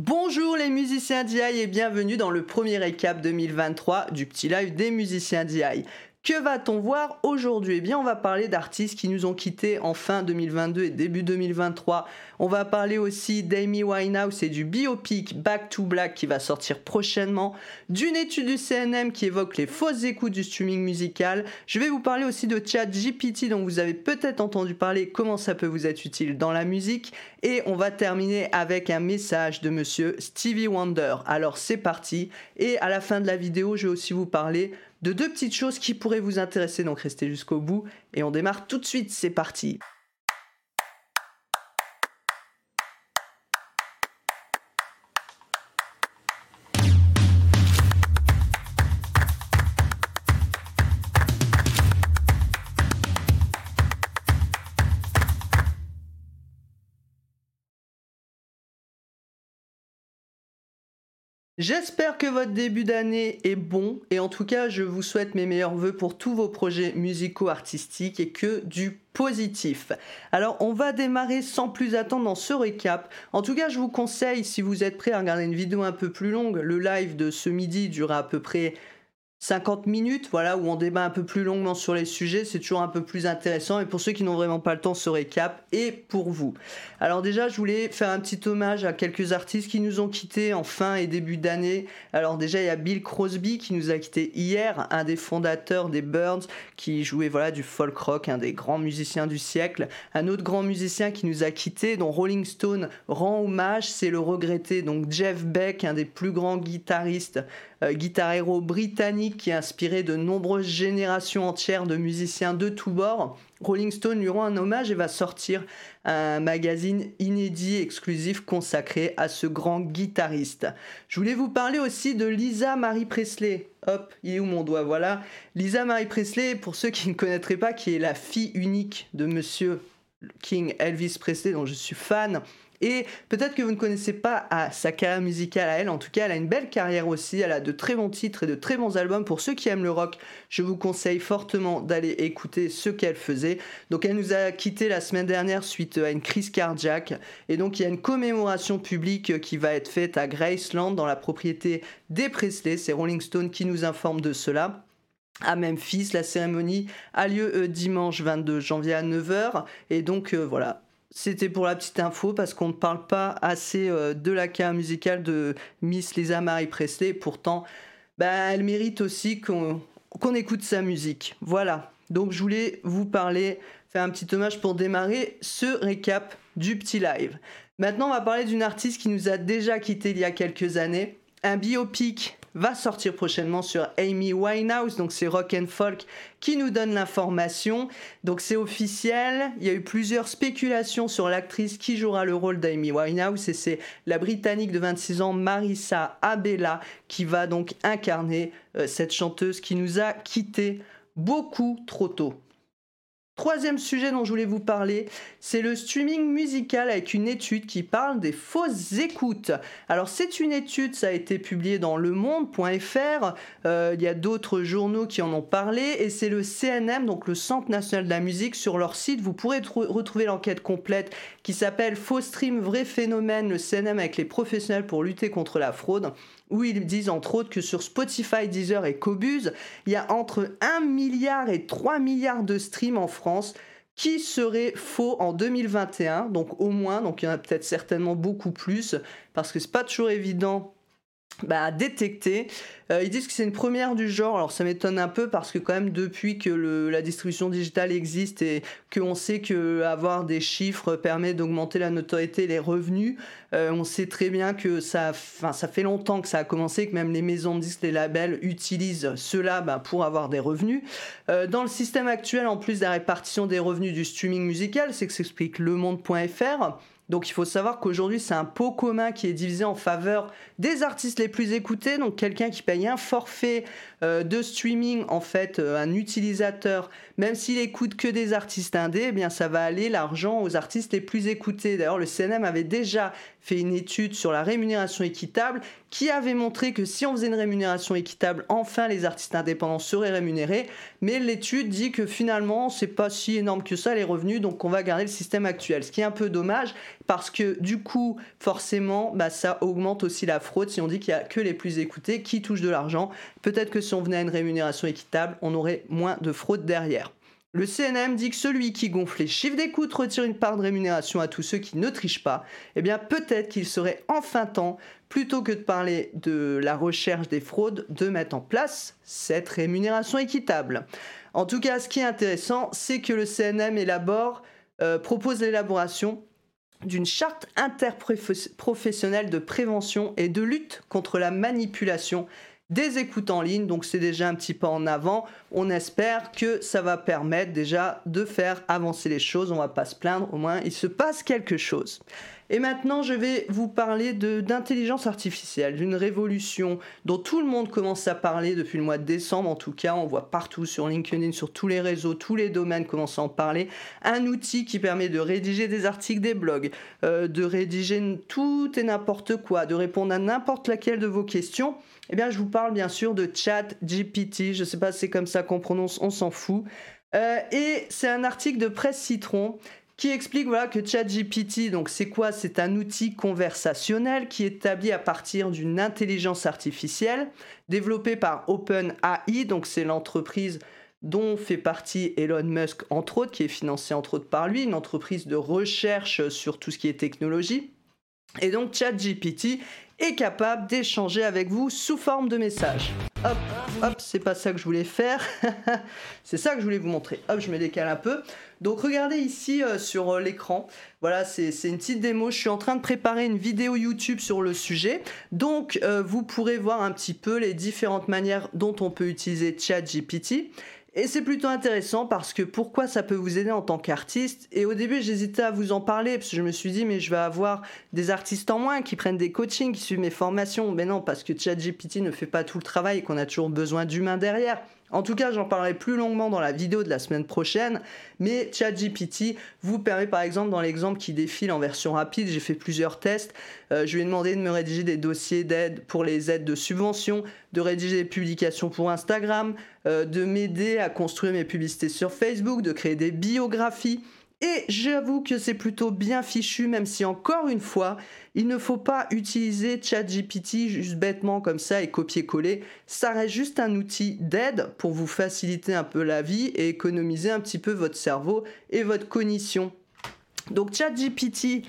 Bonjour les musiciens d'IA et bienvenue dans le premier récap 2023 du petit live des musiciens d'IA. Que va-t-on voir aujourd'hui? Eh bien, on va parler d'artistes qui nous ont quittés en fin 2022 et début 2023. On va parler aussi d'Amy Winehouse et du biopic Back to Black qui va sortir prochainement, d'une étude du CNM qui évoque les fausses écoutes du streaming musical. Je vais vous parler aussi de ChatGPT dont vous avez peut-être entendu parler, comment ça peut vous être utile dans la musique. Et on va terminer avec un message de monsieur Stevie Wonder. Alors c'est parti. Et à la fin de la vidéo, je vais aussi vous parler de deux petites choses qui pourraient vous intéresser, donc restez jusqu'au bout et on démarre tout de suite, c'est parti. J'espère que votre début d'année est bon et en tout cas je vous souhaite mes meilleurs voeux pour tous vos projets musicaux artistiques et que du positif. Alors on va démarrer sans plus attendre dans ce récap. En tout cas je vous conseille si vous êtes prêt à regarder une vidéo un peu plus longue, le live de ce midi durera à peu près 50 minutes, voilà, où on débat un peu plus longuement sur les sujets, c'est toujours un peu plus intéressant. Et pour ceux qui n'ont vraiment pas le temps, ce récap est pour vous. Alors déjà, je voulais faire un petit hommage à quelques artistes qui nous ont quittés en fin et début d'année. Alors déjà, il y a Bill Crosby qui nous a quittés hier, un des fondateurs des Birds, qui jouait du folk rock, un des grands musiciens du siècle. Un autre grand musicien qui nous a quittés, dont Rolling Stone rend hommage, c'est le regretté donc Jeff Beck, un des plus grands guitaristes euh, guitar héros britannique qui a inspiré de nombreuses générations entières de musiciens de tous bords. Rolling Stone lui rend un hommage et va sortir un magazine inédit exclusif consacré à ce grand guitariste. Je voulais vous parler aussi de Lisa Marie Presley. Hop, il est où mon doigt? Voilà. Lisa Marie Presley, pour ceux qui ne connaîtraient pas, qui est la fille unique de monsieur King Elvis Presley, dont je suis fan. Et peut-être que vous ne connaissez pas ah, sa carrière musicale à elle, en tout cas elle a une belle carrière aussi, elle a de très bons titres et de très bons albums. Pour ceux qui aiment le rock, je vous conseille fortement d'aller écouter ce qu'elle faisait. Donc elle nous a quitté la semaine dernière suite à une crise cardiaque. Et donc il y a une commémoration publique qui va être faite à Graceland dans la propriété des Presley. C'est Rolling Stone qui nous informe de cela à Memphis. La cérémonie a lieu euh, dimanche 22 janvier à 9h. Et donc euh, voilà, c'était pour la petite info parce qu'on ne parle pas assez euh, de la carrière musicale de Miss Lisa Marie Presley. Pourtant, bah, elle mérite aussi qu'on écoute sa musique. Voilà. Donc je voulais vous parler, faire un petit hommage pour démarrer ce récap du petit live. Maintenant, on va parler d'une artiste qui nous a déjà quitté il y a quelques années. Un biopic va sortir prochainement sur Amy Winehouse, donc c'est Rock and Folk qui nous donne l'information. Donc c'est officiel, il y a eu plusieurs spéculations sur l'actrice qui jouera le rôle d'Amy Winehouse et c'est la Britannique de 26 ans Marissa Abella qui va donc incarner euh, cette chanteuse qui nous a quittés beaucoup trop tôt. Troisième sujet dont je voulais vous parler, c'est le streaming musical avec une étude qui parle des fausses écoutes. Alors c'est une étude, ça a été publié dans Le Monde.fr, euh, il y a d'autres journaux qui en ont parlé, et c'est le CNM, donc le Centre National de la Musique, sur leur site, vous pourrez retrouver l'enquête complète qui s'appelle Faux Stream, vrai phénomène, le CNM avec les professionnels pour lutter contre la fraude où ils disent entre autres que sur Spotify, Deezer et Cobuz, il y a entre 1 milliard et 3 milliards de streams en France qui seraient faux en 2021, donc au moins, donc il y en a peut-être certainement beaucoup plus, parce que c'est pas toujours évident bah, détecter. Euh, ils disent que c'est une première du genre, alors ça m'étonne un peu parce que quand même depuis que la distribution digitale existe et qu'on sait que avoir des chiffres permet d'augmenter la notoriété et les revenus, euh, on sait très bien que ça, ça fait longtemps que ça a commencé, que même les maisons de disques, les labels utilisent cela bah, pour avoir des revenus. Euh, dans le système actuel, en plus de la répartition des revenus du streaming musical, c'est que s'explique lemonde.fr, donc il faut savoir qu'aujourd'hui c'est un pot commun qui est divisé en faveur des artistes les plus écoutés, donc quelqu'un qui paye un forfait euh, de streaming en fait, euh, un utilisateur, même s'il écoute que des artistes indés, eh bien ça va aller l'argent aux artistes les plus écoutés. D'ailleurs le CNM avait déjà fait une étude sur la rémunération équitable qui avait montré que si on faisait une rémunération équitable, enfin les artistes indépendants seraient rémunérés. Mais l'étude dit que finalement, c'est pas si énorme que ça les revenus, donc on va garder le système actuel. Ce qui est un peu dommage parce que du coup, forcément, bah, ça augmente aussi la fraude si on dit qu'il y a que les plus écoutés qui touchent de l'argent. Peut-être que si on venait à une rémunération équitable, on aurait moins de fraude derrière. Le CNM dit que celui qui gonfle les chiffres d'écoute retire une part de rémunération à tous ceux qui ne trichent pas. Eh bien, peut-être qu'il serait enfin temps, plutôt que de parler de la recherche des fraudes, de mettre en place cette rémunération équitable. En tout cas, ce qui est intéressant, c'est que le CNM élabore, euh, propose l'élaboration d'une charte interprofessionnelle de prévention et de lutte contre la manipulation des écoutes en ligne, donc c'est déjà un petit pas en avant. On espère que ça va permettre déjà de faire avancer les choses, on va pas se plaindre, au moins il se passe quelque chose. Et maintenant, je vais vous parler d'intelligence artificielle, d'une révolution dont tout le monde commence à parler depuis le mois de décembre. En tout cas, on voit partout sur LinkedIn, sur tous les réseaux, tous les domaines commencent à en parler. Un outil qui permet de rédiger des articles, des blogs, euh, de rédiger tout et n'importe quoi, de répondre à n'importe laquelle de vos questions. Eh bien, je vous parle bien sûr de ChatGPT. Je ne sais pas si c'est comme ça qu'on prononce, on s'en fout. Euh, et c'est un article de Presse Citron qui explique voilà, que ChatGPT, donc c'est quoi? C'est un outil conversationnel qui est établi à partir d'une intelligence artificielle développée par OpenAI, donc c'est l'entreprise dont fait partie Elon Musk, entre autres, qui est financée entre autres par lui, une entreprise de recherche sur tout ce qui est technologie. Et donc ChatGPT est capable d'échanger avec vous sous forme de message. Hop, hop, c'est pas ça que je voulais faire. c'est ça que je voulais vous montrer. Hop, je me décale un peu. Donc regardez ici euh, sur euh, l'écran. Voilà, c'est une petite démo. Je suis en train de préparer une vidéo YouTube sur le sujet. Donc euh, vous pourrez voir un petit peu les différentes manières dont on peut utiliser ChatGPT. Et c'est plutôt intéressant parce que pourquoi ça peut vous aider en tant qu'artiste? Et au début, j'hésitais à vous en parler parce que je me suis dit, mais je vais avoir des artistes en moins qui prennent des coachings, qui suivent mes formations. Mais non, parce que ChatGPT ne fait pas tout le travail et qu'on a toujours besoin d'humains derrière. En tout cas, j'en parlerai plus longuement dans la vidéo de la semaine prochaine, mais ChatGPT vous permet par exemple dans l'exemple qui défile en version rapide, j'ai fait plusieurs tests, euh, je lui ai demandé de me rédiger des dossiers d'aide pour les aides de subvention, de rédiger des publications pour Instagram, euh, de m'aider à construire mes publicités sur Facebook, de créer des biographies. Et j'avoue que c'est plutôt bien fichu, même si encore une fois, il ne faut pas utiliser ChatGPT juste bêtement comme ça et copier-coller. Ça reste juste un outil d'aide pour vous faciliter un peu la vie et économiser un petit peu votre cerveau et votre cognition. Donc ChatGPT,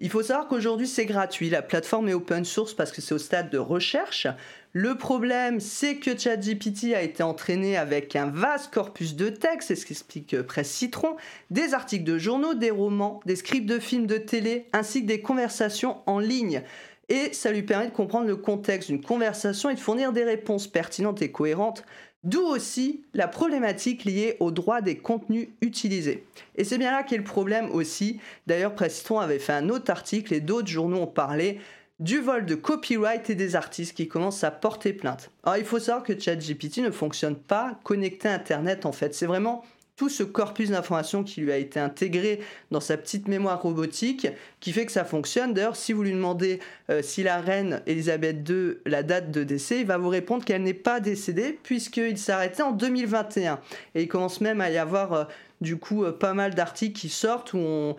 il faut savoir qu'aujourd'hui c'est gratuit, la plateforme est open source parce que c'est au stade de recherche. Le problème, c'est que ChatGPT a été entraîné avec un vaste corpus de textes, c'est ce qu'explique Presse Citron, des articles de journaux, des romans, des scripts de films de télé, ainsi que des conversations en ligne. Et ça lui permet de comprendre le contexte d'une conversation et de fournir des réponses pertinentes et cohérentes, d'où aussi la problématique liée au droit des contenus utilisés. Et c'est bien là qu'est le problème aussi. D'ailleurs, Presse Citron avait fait un autre article et d'autres journaux ont parlé du vol de copyright et des artistes qui commencent à porter plainte. Alors il faut savoir que ChatGPT ne fonctionne pas connecté à Internet en fait. C'est vraiment tout ce corpus d'informations qui lui a été intégré dans sa petite mémoire robotique qui fait que ça fonctionne. D'ailleurs, si vous lui demandez euh, si la reine Elisabeth II, la date de décès, il va vous répondre qu'elle n'est pas décédée puisqu'il arrêté en 2021. Et il commence même à y avoir euh, du coup euh, pas mal d'articles qui sortent où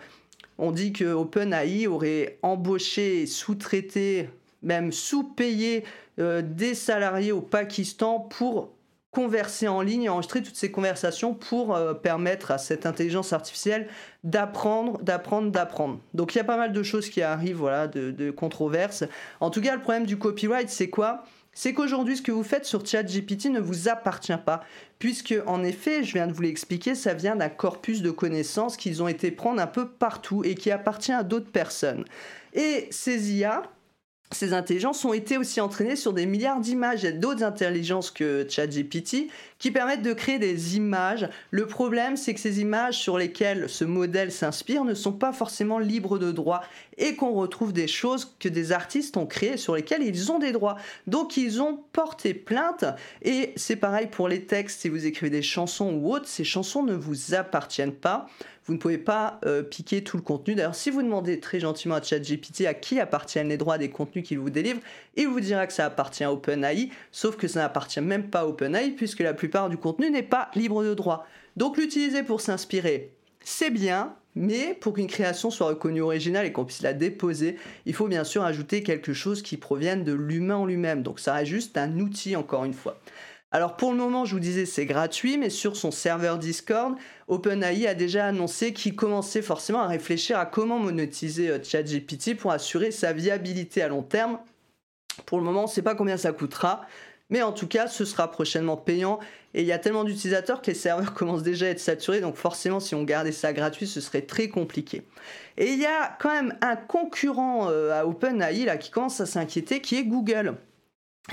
on, dit que OpenAI aurait embauché sous-traité, même sous-payé des salariés au Pakistan pour converser en ligne, enregistrer toutes ces conversations pour euh, permettre à cette intelligence artificielle d'apprendre, d'apprendre, d'apprendre. Donc il y a pas mal de choses qui arrivent, voilà, de, de controverses. En tout cas, le problème du copyright, c'est quoi? C'est qu'aujourd'hui, ce que vous faites sur ChatGPT ne vous appartient pas, puisque en effet, je viens de vous l'expliquer, ça vient d'un corpus de connaissances qu'ils ont été prendre un peu partout et qui appartient à d'autres personnes. Et ces IA, ces intelligences ont été aussi entraînées sur des milliards d'images. Il y a d'autres intelligences que ChatGPT qui permettent de créer des images. Le problème, c'est que ces images sur lesquelles ce modèle s'inspire ne sont pas forcément libres de droit et qu'on retrouve des choses que des artistes ont créées sur lesquelles ils ont des droits. Donc ils ont porté plainte et c'est pareil pour les textes. Si vous écrivez des chansons ou autres, ces chansons ne vous appartiennent pas. Vous ne pouvez pas euh, piquer tout le contenu. D'ailleurs, si vous demandez très gentiment à ChatGPT à qui appartiennent les droits des contenus qu'il vous délivre, il vous dira que ça appartient à OpenAI, sauf que ça n'appartient même pas à OpenAI puisque la plupart du contenu n'est pas libre de droit. Donc l'utiliser pour s'inspirer, c'est bien, mais pour qu'une création soit reconnue originale et qu'on puisse la déposer, il faut bien sûr ajouter quelque chose qui provienne de l'humain lui-même. Donc ça reste juste un outil encore une fois. Alors pour le moment, je vous disais, c'est gratuit, mais sur son serveur Discord, OpenAI a déjà annoncé qu'il commençait forcément à réfléchir à comment monétiser euh, ChatGPT pour assurer sa viabilité à long terme. Pour le moment, on ne sait pas combien ça coûtera, mais en tout cas, ce sera prochainement payant. Et il y a tellement d'utilisateurs que les serveurs commencent déjà à être saturés. Donc forcément, si on gardait ça gratuit, ce serait très compliqué. Et il y a quand même un concurrent euh, à OpenAI qui commence à s'inquiéter, qui est Google.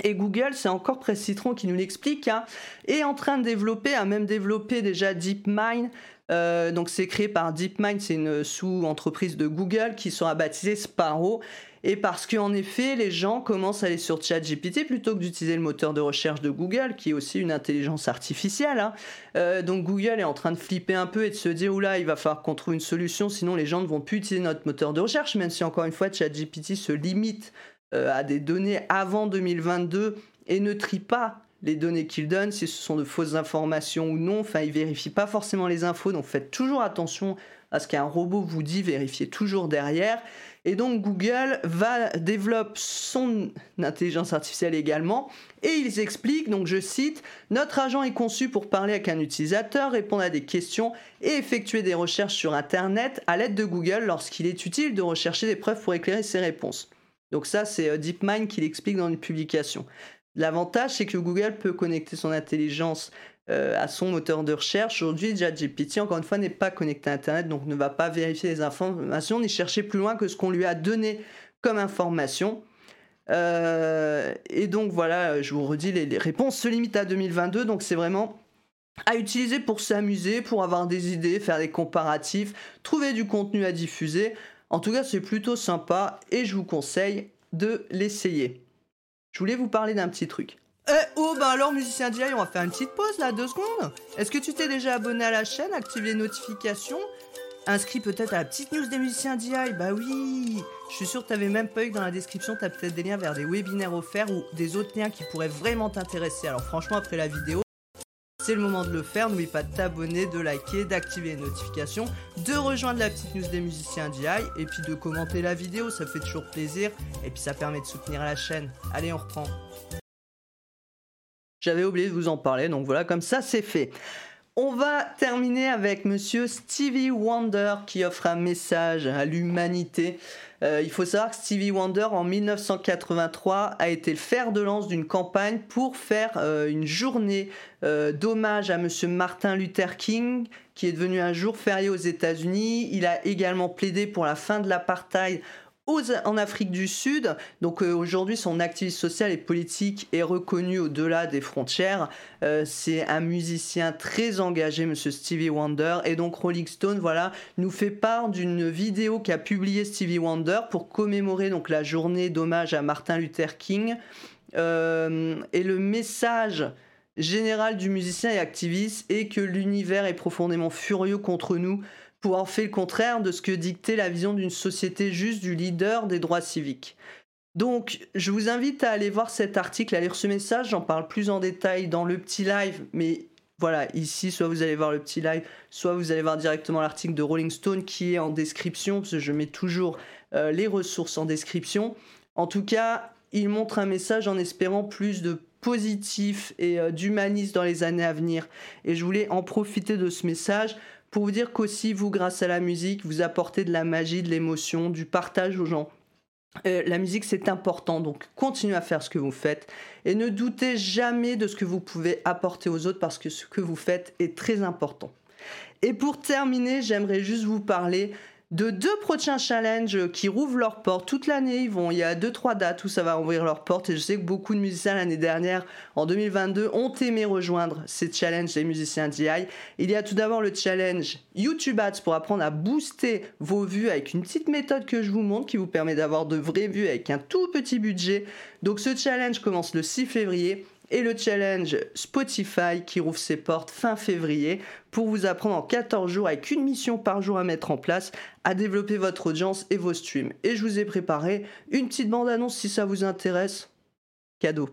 Et Google, c'est encore Presse Citron qui nous l'explique, hein, est en train de développer, a même développé déjà DeepMind. Euh, donc c'est créé par DeepMind, c'est une sous-entreprise de Google qui sera baptisée Sparrow et parce qu'en effet, les gens commencent à aller sur ChatGPT plutôt que d'utiliser le moteur de recherche de Google, qui est aussi une intelligence artificielle. Hein. Euh, donc Google est en train de flipper un peu et de se dire, oula, il va falloir qu'on trouve une solution, sinon les gens ne vont plus utiliser notre moteur de recherche, même si encore une fois, ChatGPT se limite à des données avant 2022 et ne trie pas les données qu'il donne, si ce sont de fausses informations ou non. Enfin, il vérifie pas forcément les infos, donc faites toujours attention à ce qu'un robot vous dit, vérifiez toujours derrière. Et donc Google va développer son intelligence artificielle également. Et ils expliquent, donc je cite, Notre agent est conçu pour parler avec un utilisateur, répondre à des questions et effectuer des recherches sur Internet à l'aide de Google lorsqu'il est utile de rechercher des preuves pour éclairer ses réponses. Donc ça, c'est euh, DeepMind qui l'explique dans une publication. L'avantage, c'est que Google peut connecter son intelligence euh, à son moteur de recherche. Aujourd'hui, GPT, encore une fois, n'est pas connecté à Internet, donc ne va pas vérifier les informations ni chercher plus loin que ce qu'on lui a donné comme information. Euh, et donc voilà, je vous redis, les, réponses se limitent à 2022, donc c'est vraiment à utiliser pour s'amuser, pour avoir des idées, faire des comparatifs, trouver du contenu à diffuser. En tout cas, c'est plutôt sympa et je vous conseille de l'essayer. Je voulais vous parler d'un petit truc. Eh oh bah alors musicien DI, on va faire une petite pause là, deux secondes. Est-ce que tu t'es déjà abonné à la chaîne, activé les notifications? Inscrit peut-être à la petite news des musiciens DI Bah oui Je suis sûr que t'avais même pas eu dans la description, t'as peut-être des liens vers des webinaires offerts ou des autres liens qui pourraient vraiment t'intéresser. Alors franchement, après la vidéo, c'est le moment de le faire. N'oublie pas de t'abonner, de liker, d'activer les notifications, de rejoindre la petite news des musiciens DI et puis de commenter la vidéo, ça fait toujours plaisir et puis ça permet de soutenir la chaîne. Allez, on reprend. J'avais oublié de vous en parler, donc voilà, comme ça c'est fait. On va terminer avec monsieur Stevie Wonder qui offre un message à l'humanité. Euh, il faut savoir que Stevie Wonder en 1983 a été le fer de lance d'une campagne pour faire euh, une journée euh, d'hommage à monsieur Martin Luther King qui est devenu un jour férié aux États-Unis. Il a également plaidé pour la fin de l'apartheid en Afrique du Sud. Donc euh, aujourd'hui, son activité sociale et politique est reconnue au-delà des frontières. Euh, c'est un musicien très engagé, Monsieur Stevie Wonder. Et donc Rolling Stone, voilà, nous fait part d'une vidéo qu'a publiée Stevie Wonder pour commémorer la journée d'hommage à Martin Luther King. Euh, et le message général du musicien et activiste est que l'univers est profondément furieux contre nous en faire le contraire de ce que dictait la vision d'une société juste du leader des droits civiques. Donc, je vous invite à aller voir cet article, à lire ce message. J'en parle plus en détail dans le petit live, mais voilà, ici, soit vous allez voir le petit live, soit vous allez voir directement l'article de Rolling Stone qui est en description, parce que je mets toujours euh, les ressources en description. En tout cas, il montre un message en espérant plus de positif et euh, d'humanisme dans les années à venir. Et je voulais en profiter de ce message pour vous dire qu'aussi, vous, grâce à la musique, vous apportez de la magie, de l'émotion, du partage aux gens. Euh, la musique, c'est important, donc continuez à faire ce que vous faites et ne doutez jamais de ce que vous pouvez apporter aux autres parce que ce que vous faites est très important. Et pour terminer, j'aimerais juste vous parler de deux prochains challenges qui rouvrent leurs portes toute l'année. Ils vont, il y a deux trois dates où ça va ouvrir leurs portes et je sais que beaucoup de musiciens l'année dernière, en 2022, ont aimé rejoindre ces challenges des musiciens DI. Il y a tout d'abord le challenge YouTube Ads pour apprendre à booster vos vues avec une petite méthode que je vous montre qui vous permet d'avoir de vraies vues avec un tout petit budget. Donc ce challenge commence le 6 février et le challenge Spotify qui rouvre ses portes fin février pour vous apprendre en 14 jours avec une mission par jour à mettre en place à développer votre audience et vos streams. Et je vous ai préparé une petite bande-annonce si ça vous intéresse. Cadeau.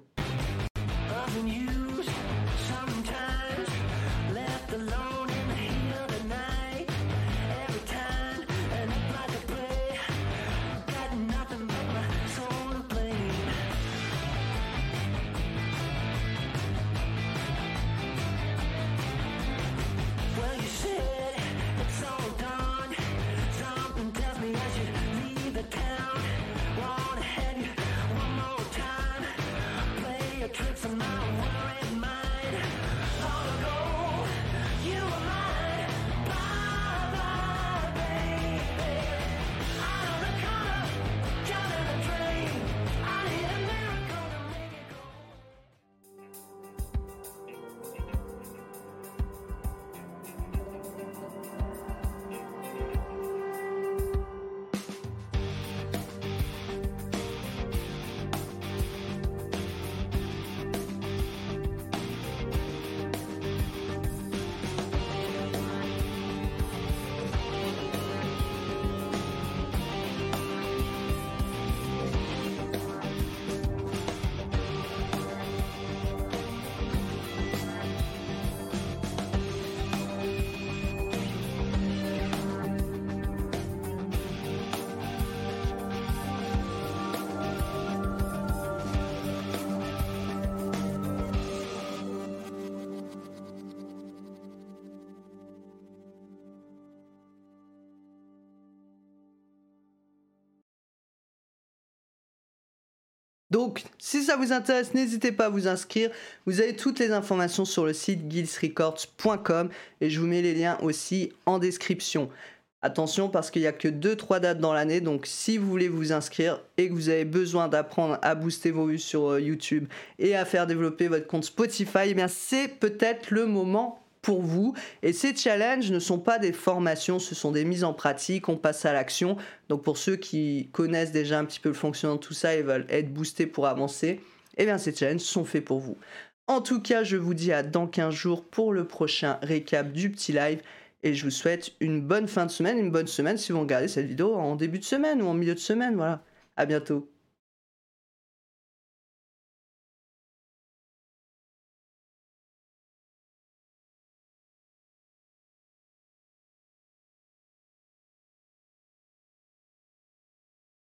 Donc, si ça vous intéresse, n'hésitez pas à vous inscrire. Vous avez toutes les informations sur le site guildsrecords.com et je vous mets les liens aussi en description. Attention parce qu'il n'y a que 2-3 dates dans l'année, donc si vous voulez vous inscrire et que vous avez besoin d'apprendre à booster vos vues sur euh, YouTube et à faire développer votre compte Spotify, eh bien c'est peut-être le moment pour vous. Et ces challenges ne sont pas des formations, ce sont des mises en pratique, on passe à l'action. Donc pour ceux qui connaissent déjà un petit peu le fonctionnement de tout ça et veulent être boostés pour avancer, eh bien ces challenges sont faits pour vous. En tout cas, je vous dis à dans 15 jours pour le prochain récap du petit live. Et je vous souhaite une bonne fin de semaine, une bonne semaine si vous regardez cette vidéo en début de semaine ou en milieu de semaine. Voilà. À bientôt.